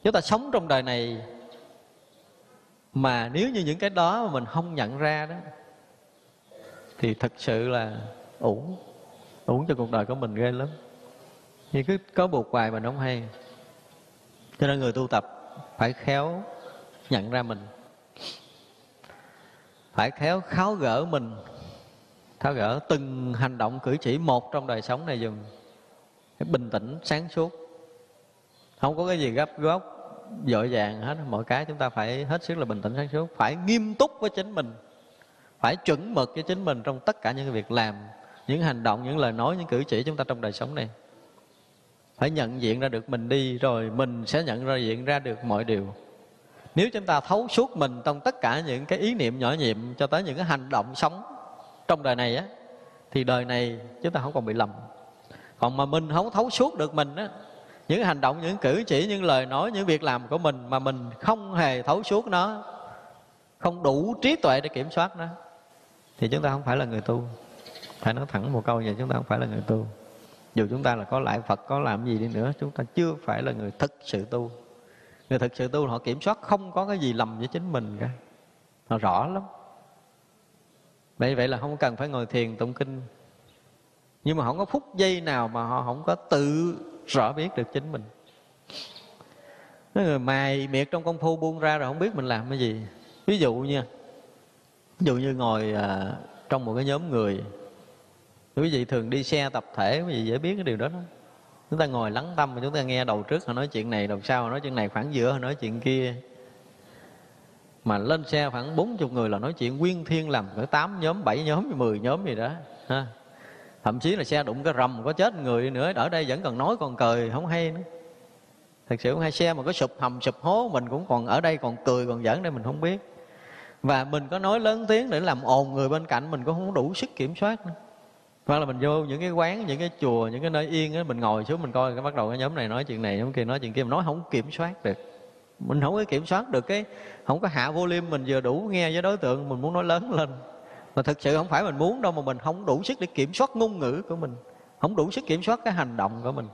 S1: chúng ta sống trong đời này mà nếu như những cái đó mà mình không nhận ra đó, thì thật sự là uổng uổng cho cuộc đời của mình ghê lắm. Như cứ có buộc hoài mà nó không hay. Cho nên người tu tập phải khéo nhận ra mình. Phải khéo kháo gỡ mình, tháo gỡ từng hành động cử chỉ một trong đời sống này dùng bình tĩnh sáng suốt. Không có cái gì gấp gáp dội vàng hết. Mọi cái chúng ta phải hết sức là bình tĩnh sáng suốt, phải nghiêm túc với chính mình, phải chuẩn mực với chính mình trong tất cả những việc làm, những hành động, những lời nói, những cử chỉ chúng ta trong đời sống này. Phải nhận diện ra được mình đi rồi mình sẽ nhận ra, diện ra được mọi điều. Nếu chúng ta thấu suốt mình trong tất cả những cái ý niệm nhỏ nhiệm cho tới những cái hành động sống trong đời này á, thì đời này chúng ta không còn bị lầm. Còn mà mình không thấu suốt được mình á những hành động, những cử chỉ, những lời nói, những việc làm của mình mà mình không hề thấu suốt nó, không đủ trí tuệ để kiểm soát nó, thì chúng ta không phải là người tu. Phải nói thẳng một câu vậy, chúng ta không phải là người tu. Dù chúng ta là có lại phật, có làm gì đi nữa, chúng ta chưa phải là người thực sự tu. Người thực sự tu họ kiểm soát không có cái gì lầm với chính mình cả. Họ rõ lắm. Vậy vậy là không cần phải ngồi thiền tụng kinh. Nhưng mà không có phút giây nào mà họ không có tự rõ biết được chính mình. Người mài miệt trong công phu buông ra rồi không biết mình làm cái gì. Ví dụ nha ví dụ như ngồi à, trong một cái nhóm người quý vị thường đi xe tập thể quý vị dễ biết cái điều đó đó chúng ta ngồi lắng tâm mà chúng ta nghe đầu trước họ nói chuyện này đầu sau họ nói chuyện này khoảng giữa họ nói chuyện kia. Mà lên xe khoảng bốn chục người là nói chuyện nguyên thiên làm cỡ tám nhóm bảy nhóm mười nhóm gì đó ha thậm chí là xe đụng cái rầm, có chết người nữa, ở đây vẫn còn nói còn cười, không hay nữa. Thật sự hai hay, xe mà có sụp hầm, sụp hố, mình cũng còn ở đây còn cười, còn giỡn đây mình không biết. Và mình có nói lớn tiếng để làm ồn người bên cạnh mình, cũng không đủ sức kiểm soát nữa. Hoặc là mình vô những cái quán, những cái chùa, những cái nơi yên á, mình ngồi xuống mình coi, cái bắt đầu cái nhóm này nói chuyện này, nhóm kia nói chuyện kia, mình nói không kiểm soát được. Mình không có kiểm soát được cái, không có hạ volume mình vừa đủ nghe với đối tượng, mình muốn nói lớn lên mà thực sự không phải mình muốn đâu mà mình không đủ sức để kiểm soát ngôn ngữ của mình. Không đủ sức kiểm soát cái hành động của mình.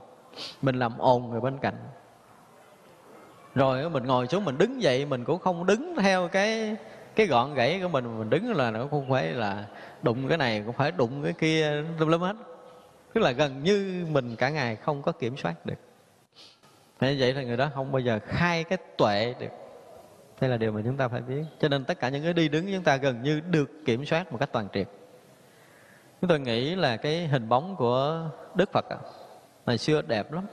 S1: Mình làm ồn người bên cạnh. Rồi mình ngồi xuống mình đứng dậy, mình cũng không đứng theo cái cái gọn gãy của mình. Mình đứng là nó không phải là đụng cái này, cũng phải đụng cái kia lum lum hết. Tức là gần như mình cả ngày không có kiểm soát được. Thế vậy là người đó không bao giờ khai cái tuệ được đây là điều mà chúng ta phải biết. Cho nên tất cả những cái đi đứng chúng ta gần như được kiểm soát một cách toàn triệt. Chúng tôi nghĩ là cái hình bóng của đức phật ngày xưa đẹp lắm.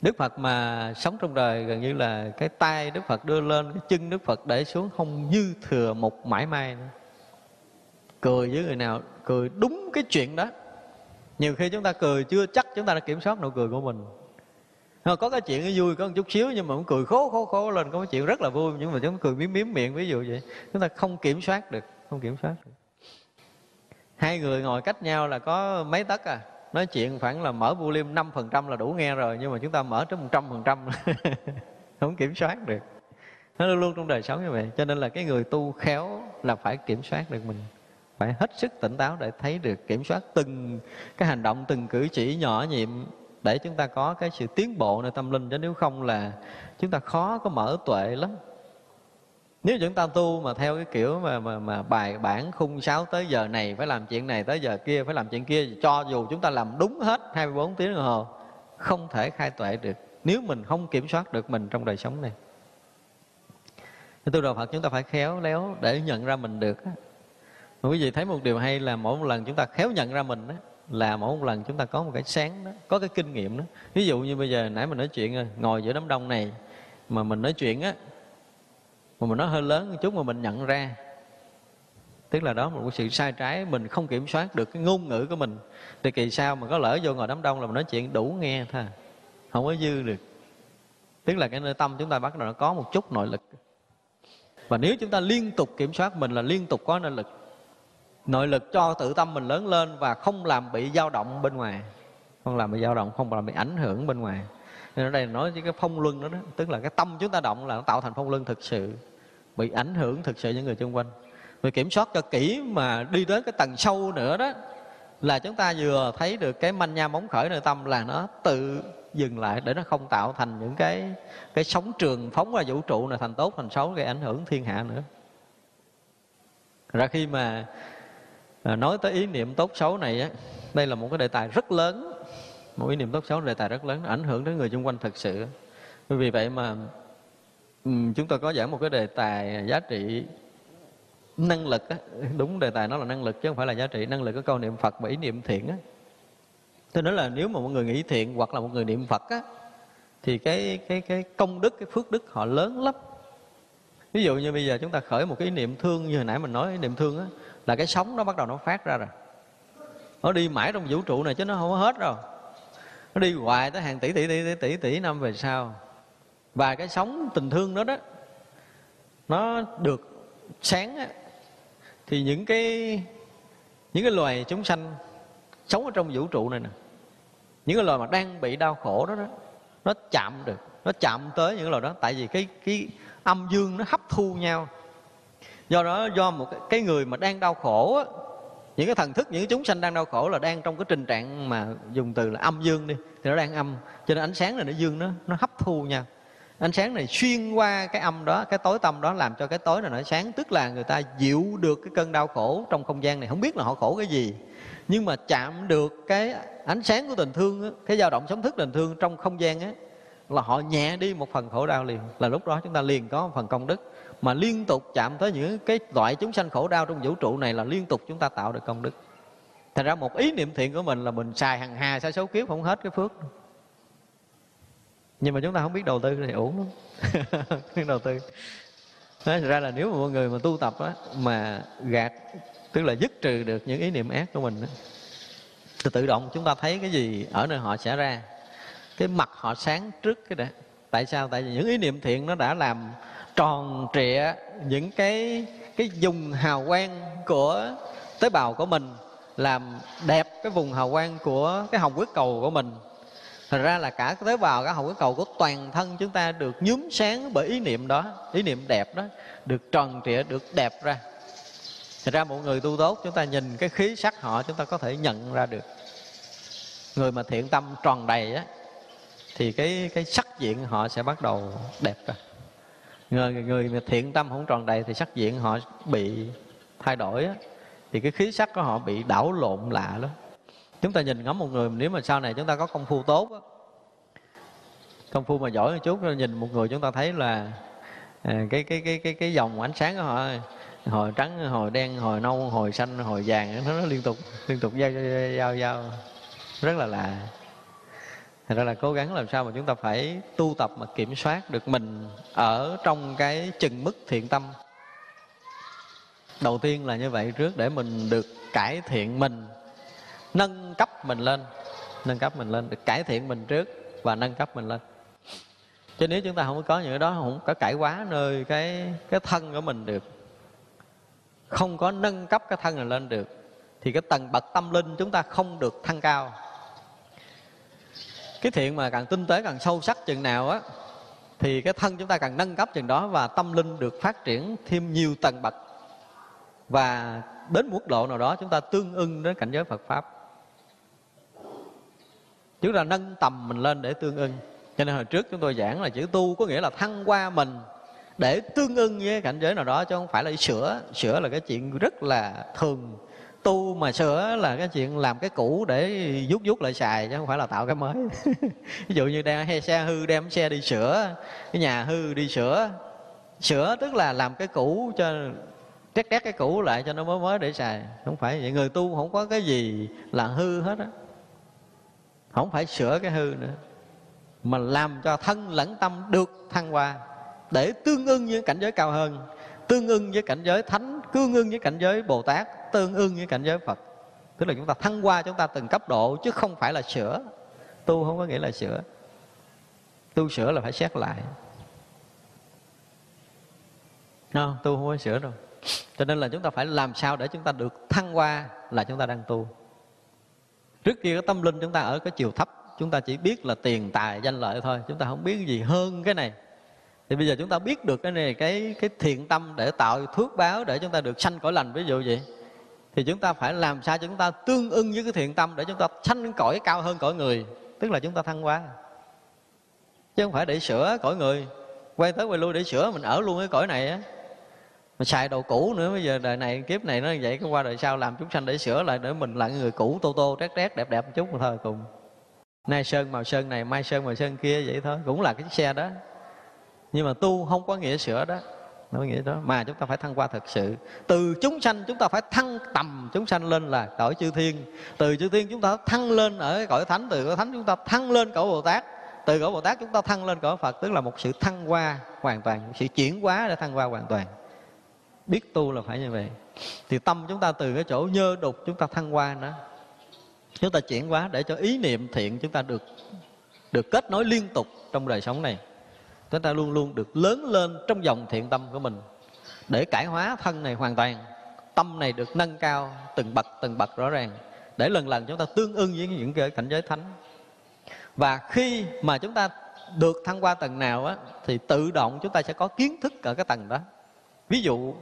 S1: Đức phật mà sống trong đời gần như là cái tay đức phật đưa lên, cái chân đức phật để xuống không dư thừa một mãi may nữa. Cười với người nào, cười đúng cái chuyện đó. Nhiều khi chúng ta cười chưa chắc chúng ta đã kiểm soát nụ cười của mình. Ờ, có cái chuyện vui, có một chút xíu nhưng mà cũng cười khố khố khố lên. Có cái chuyện rất là vui nhưng mà chúng cười miếm miếm miệng, ví dụ vậy. Chúng ta không kiểm soát được, không kiểm soát được. Hai người ngồi cách nhau là có mấy tấc à? Nói chuyện khoảng là mở volume năm phần trăm là đủ nghe rồi, nhưng mà chúng ta mở tới một trăm phần trăm. Không kiểm soát được. Nó luôn luôn trong đời sống như vậy. Cho nên là cái người tu khéo là phải kiểm soát được mình. Phải hết sức tỉnh táo để thấy được, kiểm soát từng cái hành động, từng cử chỉ, nhỏ nhiệm để chúng ta có cái sự tiến bộ nơi tâm linh chứ nếu không là chúng ta khó có mở tuệ lắm. Nếu chúng ta tu mà theo cái kiểu mà mà, mà bài bản khung sáo tới giờ này phải làm chuyện này tới giờ kia phải làm chuyện kia cho dù chúng ta làm đúng hết 24 tiếng đồng hồ không thể khai tuệ được. Nếu mình không kiểm soát được mình trong đời sống này. Tu đạo Phật chúng ta phải khéo léo để nhận ra mình được quý vị thấy một điều hay là mỗi một lần chúng ta khéo nhận ra mình đó, là mỗi một lần chúng ta có một cái sáng đó, có cái kinh nghiệm đó. Ví dụ như bây giờ nãy mình nói chuyện ngồi giữa đám đông này mà mình nói chuyện á, mà mình nói hơi lớn một chút mà mình nhận ra, tức là đó một sự sai trái, mình không kiểm soát được cái ngôn ngữ của mình. Thì kỳ sau mà có lỡ vô ngồi đám đông là mình nói chuyện đủ nghe thôi, không có dư được. Tức là cái nơi tâm chúng ta bắt đầu nó có một chút nội lực. Và nếu chúng ta liên tục kiểm soát mình là liên tục có nội lực nội lực cho tự tâm mình lớn lên và không làm bị dao động bên ngoài. Không làm bị dao động không làm bị ảnh hưởng bên ngoài. Nên ở đây nói với cái phong luân đó, đó. Tức là cái tâm chúng ta động là nó tạo thành phong luân thực sự. Bị ảnh hưởng thực sự những người xung quanh. Rồi kiểm soát cho kỹ mà đi đến cái tầng sâu nữa đó là chúng ta vừa thấy được cái manh nha móng khởi nơi tâm là nó tự dừng lại để nó không tạo thành những cái cái sóng trường phóng ra vũ trụ này thành tốt thành xấu gây ảnh hưởng thiên hạ nữa. Ra khi mà à, nói tới ý niệm tốt xấu này á đây là một cái đề tài rất lớn. Một ý niệm tốt xấu là đề tài rất lớn ảnh hưởng đến người xung quanh thật sự. Vì vậy mà chúng tôi có giảng một cái đề tài giá trị năng lực á, đúng đề tài nó là năng lực chứ không phải là giá trị năng lực của câu niệm phật và ý niệm thiện á. Tôi nói là nếu mà một người nghĩ thiện hoặc là một người niệm phật á thì cái cái cái công đức cái phước đức họ lớn lắm. Ví dụ như bây giờ chúng ta khởi một cái ý niệm thương như hồi nãy mình nói ý niệm thương á là cái sống nó bắt đầu nó phát ra rồi. Nó đi mãi trong vũ trụ này chứ nó không có hết đâu. Nó đi hoài tới hàng tỷ tỷ tỷ tỷ tỷ, tỷ năm về sau. Và cái sống tình thương đó đó nó được sáng á, thì những cái những cái loài chúng sanh sống ở trong vũ trụ này nè những cái loài mà đang bị đau khổ đó đó nó chạm được nó chạm tới những loài đó. Tại vì cái cái âm dương nó hấp thu nhau do đó do một cái người mà đang đau khổ á, những cái thần thức những cái chúng sanh đang đau khổ là đang trong cái tình trạng mà dùng từ là âm dương đi thì nó đang âm. Cho nên ánh sáng này nó dương nó nó hấp thu nha. Ánh sáng này xuyên qua cái âm đó cái tối tâm đó làm cho cái tối này nó sáng tức là người ta dịu được cái cơn đau khổ trong không gian này. Không biết là họ khổ cái gì nhưng mà chạm được cái ánh sáng của tình thương á, cái dao động sống thức tình thương trong không gian á là họ nhẹ đi một phần khổ đau liền. Là lúc đó chúng ta liền có một phần công đức mà liên tục chạm tới những cái loại chúng sanh khổ đau trong vũ trụ này là liên tục chúng ta tạo được công đức. Thành ra một ý niệm thiện của mình là mình xài hàng hà sai số kiếp không hết cái phước. Nhưng mà chúng ta không biết đầu tư thì uổng lắm. Biết đầu tư. Nói ra là nếu mà mọi người mà tu tập á, mà gạt tức là dứt trừ được những ý niệm ác của mình á, thì tự động chúng ta thấy cái gì ở nơi họ sẽ ra. Cái mặt họ sáng trước cái đã. Tại sao? Tại vì những ý niệm thiện nó đã làm tròn trịa những cái cái dùng hào quang của tế bào của mình làm đẹp cái vùng hào quang của cái hồng huyết cầu của mình thành ra là cả tế bào, cả hồng huyết cầu của toàn thân chúng ta được nhúm sáng bởi ý niệm đó, ý niệm đẹp đó, được tròn trịa, được đẹp ra. thành ra một người tu tốt chúng ta nhìn cái khí sắc họ chúng ta có thể nhận ra được. Người mà thiện tâm tròn đầy á thì cái cái sắc diện họ sẽ bắt đầu đẹp ra. Người người mà thiện tâm không tròn đầy thì sắc diện họ bị thay đổi á. Thì cái khí sắc của họ bị đảo lộn lạ lắm. Chúng ta nhìn ngắm một người nếu mà sau này chúng ta có công phu tốt á công phu mà giỏi một chút nhìn một người chúng ta thấy là à, cái cái cái cái cái dòng ánh sáng của họ hồi trắng hồi đen hồi nâu hồi xanh hồi vàng nó, nó liên tục liên tục giao giao giao rất là lạ. Thành ra là cố gắng làm sao mà chúng ta phải tu tập mà kiểm soát được mình ở trong cái chừng mức thiện tâm. Đầu tiên là như vậy, trước để mình được cải thiện mình, nâng cấp mình lên, nâng cấp mình lên, được cải thiện mình trước và nâng cấp mình lên chứ nếu chúng ta không có những cái đó, không có cải quá nơi cái cái thân của mình được, không có nâng cấp cái thân này lên được, thì cái tầng bậc tâm linh chúng ta không được thăng cao cái thiện mà càng tinh tế càng sâu sắc chừng nào á, thì cái thân chúng ta càng nâng cấp chừng đó và tâm linh được phát triển thêm nhiều tầng bậc. Và đến mức độ nào đó chúng ta tương ưng đến cảnh giới Phật pháp. Chúng ta nâng tầm mình lên để tương ưng. Cho nên hồi trước chúng tôi giảng là chữ tu có nghĩa là thăng qua mình để tương ưng với cảnh giới nào đó, chứ không phải là sửa. Sửa là cái chuyện rất là thường tu mà sửa là cái chuyện làm cái cũ để rút rút lại xài, chứ không phải là tạo cái mới. Ví dụ như đem hay xe hư, đem xe đi sửa, cái nhà hư đi sửa. Sửa tức là làm cái cũ cho, trét trét cái cũ lại cho nó mới mới để xài. Không phải vậy, người tu không có cái gì là hư hết á. Không phải sửa cái hư nữa, mà làm cho thân lẫn tâm được thăng hoa để tương ưng với cảnh giới cao hơn, tương ưng với cảnh giới thánh, tương ưng với cảnh giới bồ tát tương ưng với cảnh giới phật. Tức là chúng ta thăng qua, chúng ta từng cấp độ chứ không phải là sửa. Tu không có nghĩa là sửa. Tu sửa là phải xét lại. Không? Tu không có sửa đâu. Cho nên là chúng ta phải làm sao để chúng ta được thăng qua là chúng ta đang tu. Trước kia cái tâm linh chúng ta ở cái chiều thấp chúng ta chỉ biết là tiền tài danh lợi thôi. Chúng ta không biết gì hơn cái này. Thì bây giờ chúng ta biết được cái này cái cái thiện tâm để tạo thuốc báo để chúng ta được sanh cõi lành ví dụ vậy thì chúng ta phải làm sao cho chúng ta tương ưng với cái thiện tâm để chúng ta sanh cõi cao hơn cõi người. Tức là chúng ta thăng hoa. Chứ không phải để sửa cõi người. Quay tới quay lui để sửa, mình ở luôn cái cõi này á. Mà xài đồ cũ nữa, bây giờ đời này kiếp này nó vậy cái qua đời sau làm chúng sanh để sửa lại để mình là người cũ tô tô trét trét đẹp đẹp một chút mà thôi cùng. Nay sơn màu sơn này, mai sơn màu sơn kia vậy thôi, cũng là cái chiếc xe đó. Nhưng mà tu không có nghĩa sửa đó nó nghĩa đó. Mà chúng ta phải thăng qua thực sự. Từ chúng sanh, chúng ta phải thăng tầm chúng sanh lên là cõi chư thiên. Từ chư thiên chúng ta thăng lên ở cõi thánh, từ cõi thánh chúng ta thăng lên cõi bồ tát. Từ cõi bồ tát chúng ta thăng lên cõi phật, tức là một sự thăng qua hoàn toàn, một sự chuyển hóa để thăng qua hoàn toàn. Biết tu là phải như vậy. Thì tâm chúng ta từ cái chỗ nhơ đục chúng ta thăng qua nữa. Chúng ta chuyển hóa để cho ý niệm thiện chúng ta được được kết nối liên tục trong đời sống này chúng ta luôn luôn được lớn lên trong dòng thiện tâm của mình. Để cải hóa thân này hoàn toàn, tâm này được nâng cao từng bậc từng bậc rõ ràng. Để lần lần chúng ta tương ưng với những cái cảnh giới thánh. Và khi mà chúng ta được thăng qua tầng nào á, thì tự động chúng ta sẽ có kiến thức ở cái tầng đó. Ví dụ,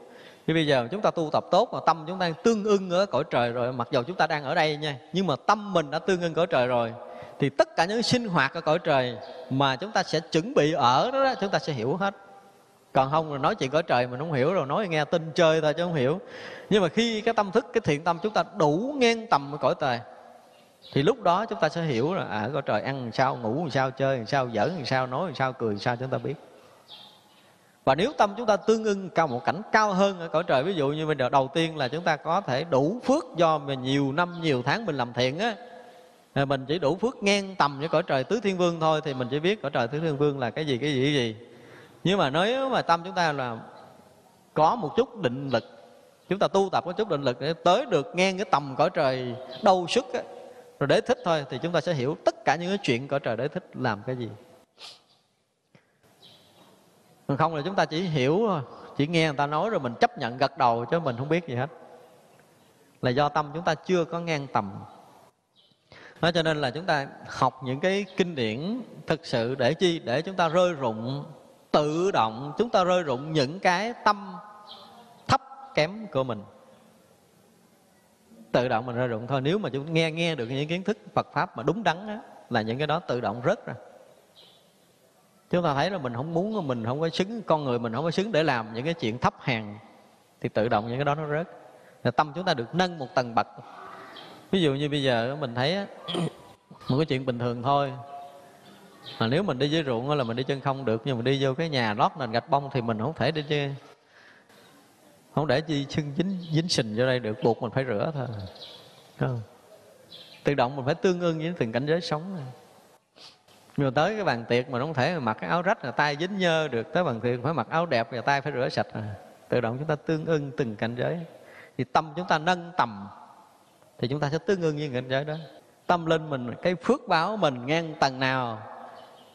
S1: như bây giờ chúng ta tu tập tốt mà tâm chúng ta tương ưng ở cõi trời rồi, mặc dù chúng ta đang ở đây nha, nhưng mà tâm mình đã tương ưng cõi trời rồi thì tất cả những sinh hoạt ở cõi trời mà chúng ta sẽ chuẩn bị ở đó, đó chúng ta sẽ hiểu hết. Còn không là nói chuyện cõi trời mình không hiểu rồi nói nghe tin chơi thôi chứ không hiểu. Nhưng mà khi cái tâm thức cái thiện tâm chúng ta đủ ngang tầm ở cõi trời thì lúc đó chúng ta sẽ hiểu là à cõi trời ăn làm sao ngủ làm sao chơi làm sao giỡn làm sao nói làm sao cười làm sao chúng ta biết. Và nếu tâm chúng ta tương ưng cao một cảnh cao hơn ở cõi trời ví dụ như bây giờ đầu tiên là chúng ta có thể đủ phước do mà nhiều năm nhiều tháng mình làm thiện á mình chỉ đủ phước ngang tầm với cõi trời tứ thiên vương thôi thì mình chỉ biết cõi trời tứ thiên vương là cái gì cái gì cái gì. Nhưng mà nếu mà tâm chúng ta là có một chút định lực chúng ta tu tập có chút định lực để tới được ngang cái tầm cõi trời đâu sức á, rồi để thích thôi thì chúng ta sẽ hiểu tất cả những cái chuyện cõi trời để thích làm cái gì. Còn không là chúng ta chỉ hiểu chỉ nghe người ta nói rồi mình chấp nhận gật đầu chứ mình không biết gì hết. Là do tâm chúng ta chưa có ngang tầm đó cho nên là chúng ta học những cái kinh điển thực sự để chi? Để chúng ta rơi rụng tự động chúng ta rơi rụng những cái tâm thấp kém của mình. Tự động mình rơi rụng thôi. Nếu mà chúng nghe nghe được những kiến thức Phật pháp mà đúng đắn đó, là những cái đó tự động rớt ra. Chúng ta thấy là mình không muốn mình không có xứng con người mình không có xứng để làm những cái chuyện thấp hèn thì tự động những cái đó nó rớt. Là tâm chúng ta được nâng một tầng bậc ví dụ như bây giờ mình thấy một cái chuyện bình thường thôi mà nếu mình đi dưới ruộng là mình đi chân không được, nhưng mà đi vô cái nhà lót nền gạch bông thì mình không thể đi chứ không để chi chân dính dính sình vô đây được, buộc mình phải rửa thôi không? tự động mình phải tương ưng với từng cảnh giới sống này. nhưng mà tới cái bàn tiệc mà không thể mặc cái áo rách là tay dính nhơ được, tới bàn tiệc phải mặc áo đẹp và tay phải rửa sạch à. tự động chúng ta tương ưng từng cảnh giới thì tâm chúng ta nâng tầm thì chúng ta sẽ tương ưng với cảnh giới đó. Tâm linh mình, cái phước báo mình ngang tầng nào,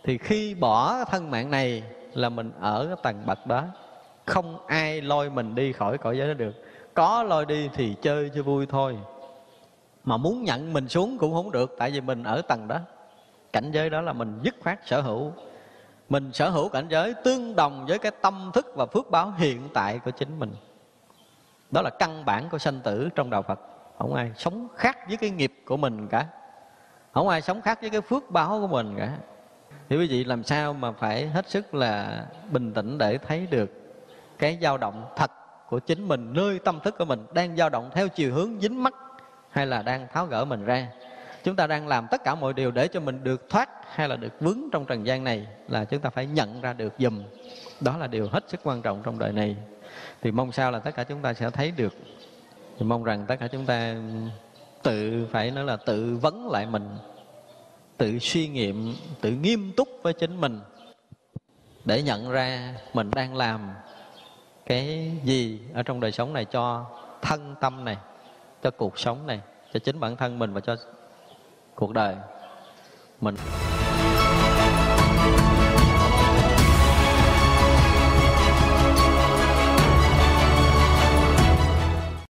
S1: thì khi bỏ thân mạng này là mình ở cái tầng bậc đó. Không ai lôi mình đi khỏi cõi giới đó được. Có lôi đi thì chơi cho vui thôi. Mà muốn nhận mình xuống cũng không được, tại vì mình ở tầng đó. Cảnh giới đó là mình dứt khoát sở hữu. Mình sở hữu cảnh giới tương đồng với cái tâm thức và phước báo hiện tại của chính mình. Đó là căn bản của sanh tử trong đạo phật không ai sống khác với cái nghiệp của mình cả. Không ai sống khác với cái phước báo của mình cả. Thì quý vị làm sao mà phải hết sức là bình tĩnh để thấy được cái dao động thật của chính mình, nơi tâm thức của mình đang dao động theo chiều hướng dính mắt hay là đang tháo gỡ mình ra? Chúng ta đang làm tất cả mọi điều để cho mình được thoát hay là được vướng trong trần gian này là chúng ta phải nhận ra được dùm. Đó là điều hết sức quan trọng trong đời này. Thì mong sao là tất cả chúng ta sẽ thấy được thì mong rằng tất cả chúng ta tự phải nói là tự vấn lại mình, tự suy nghiệm, tự nghiêm túc với chính mình để nhận ra mình đang làm cái gì ở trong đời sống này cho thân tâm này, cho cuộc sống này, cho chính bản thân mình và cho cuộc đời mình.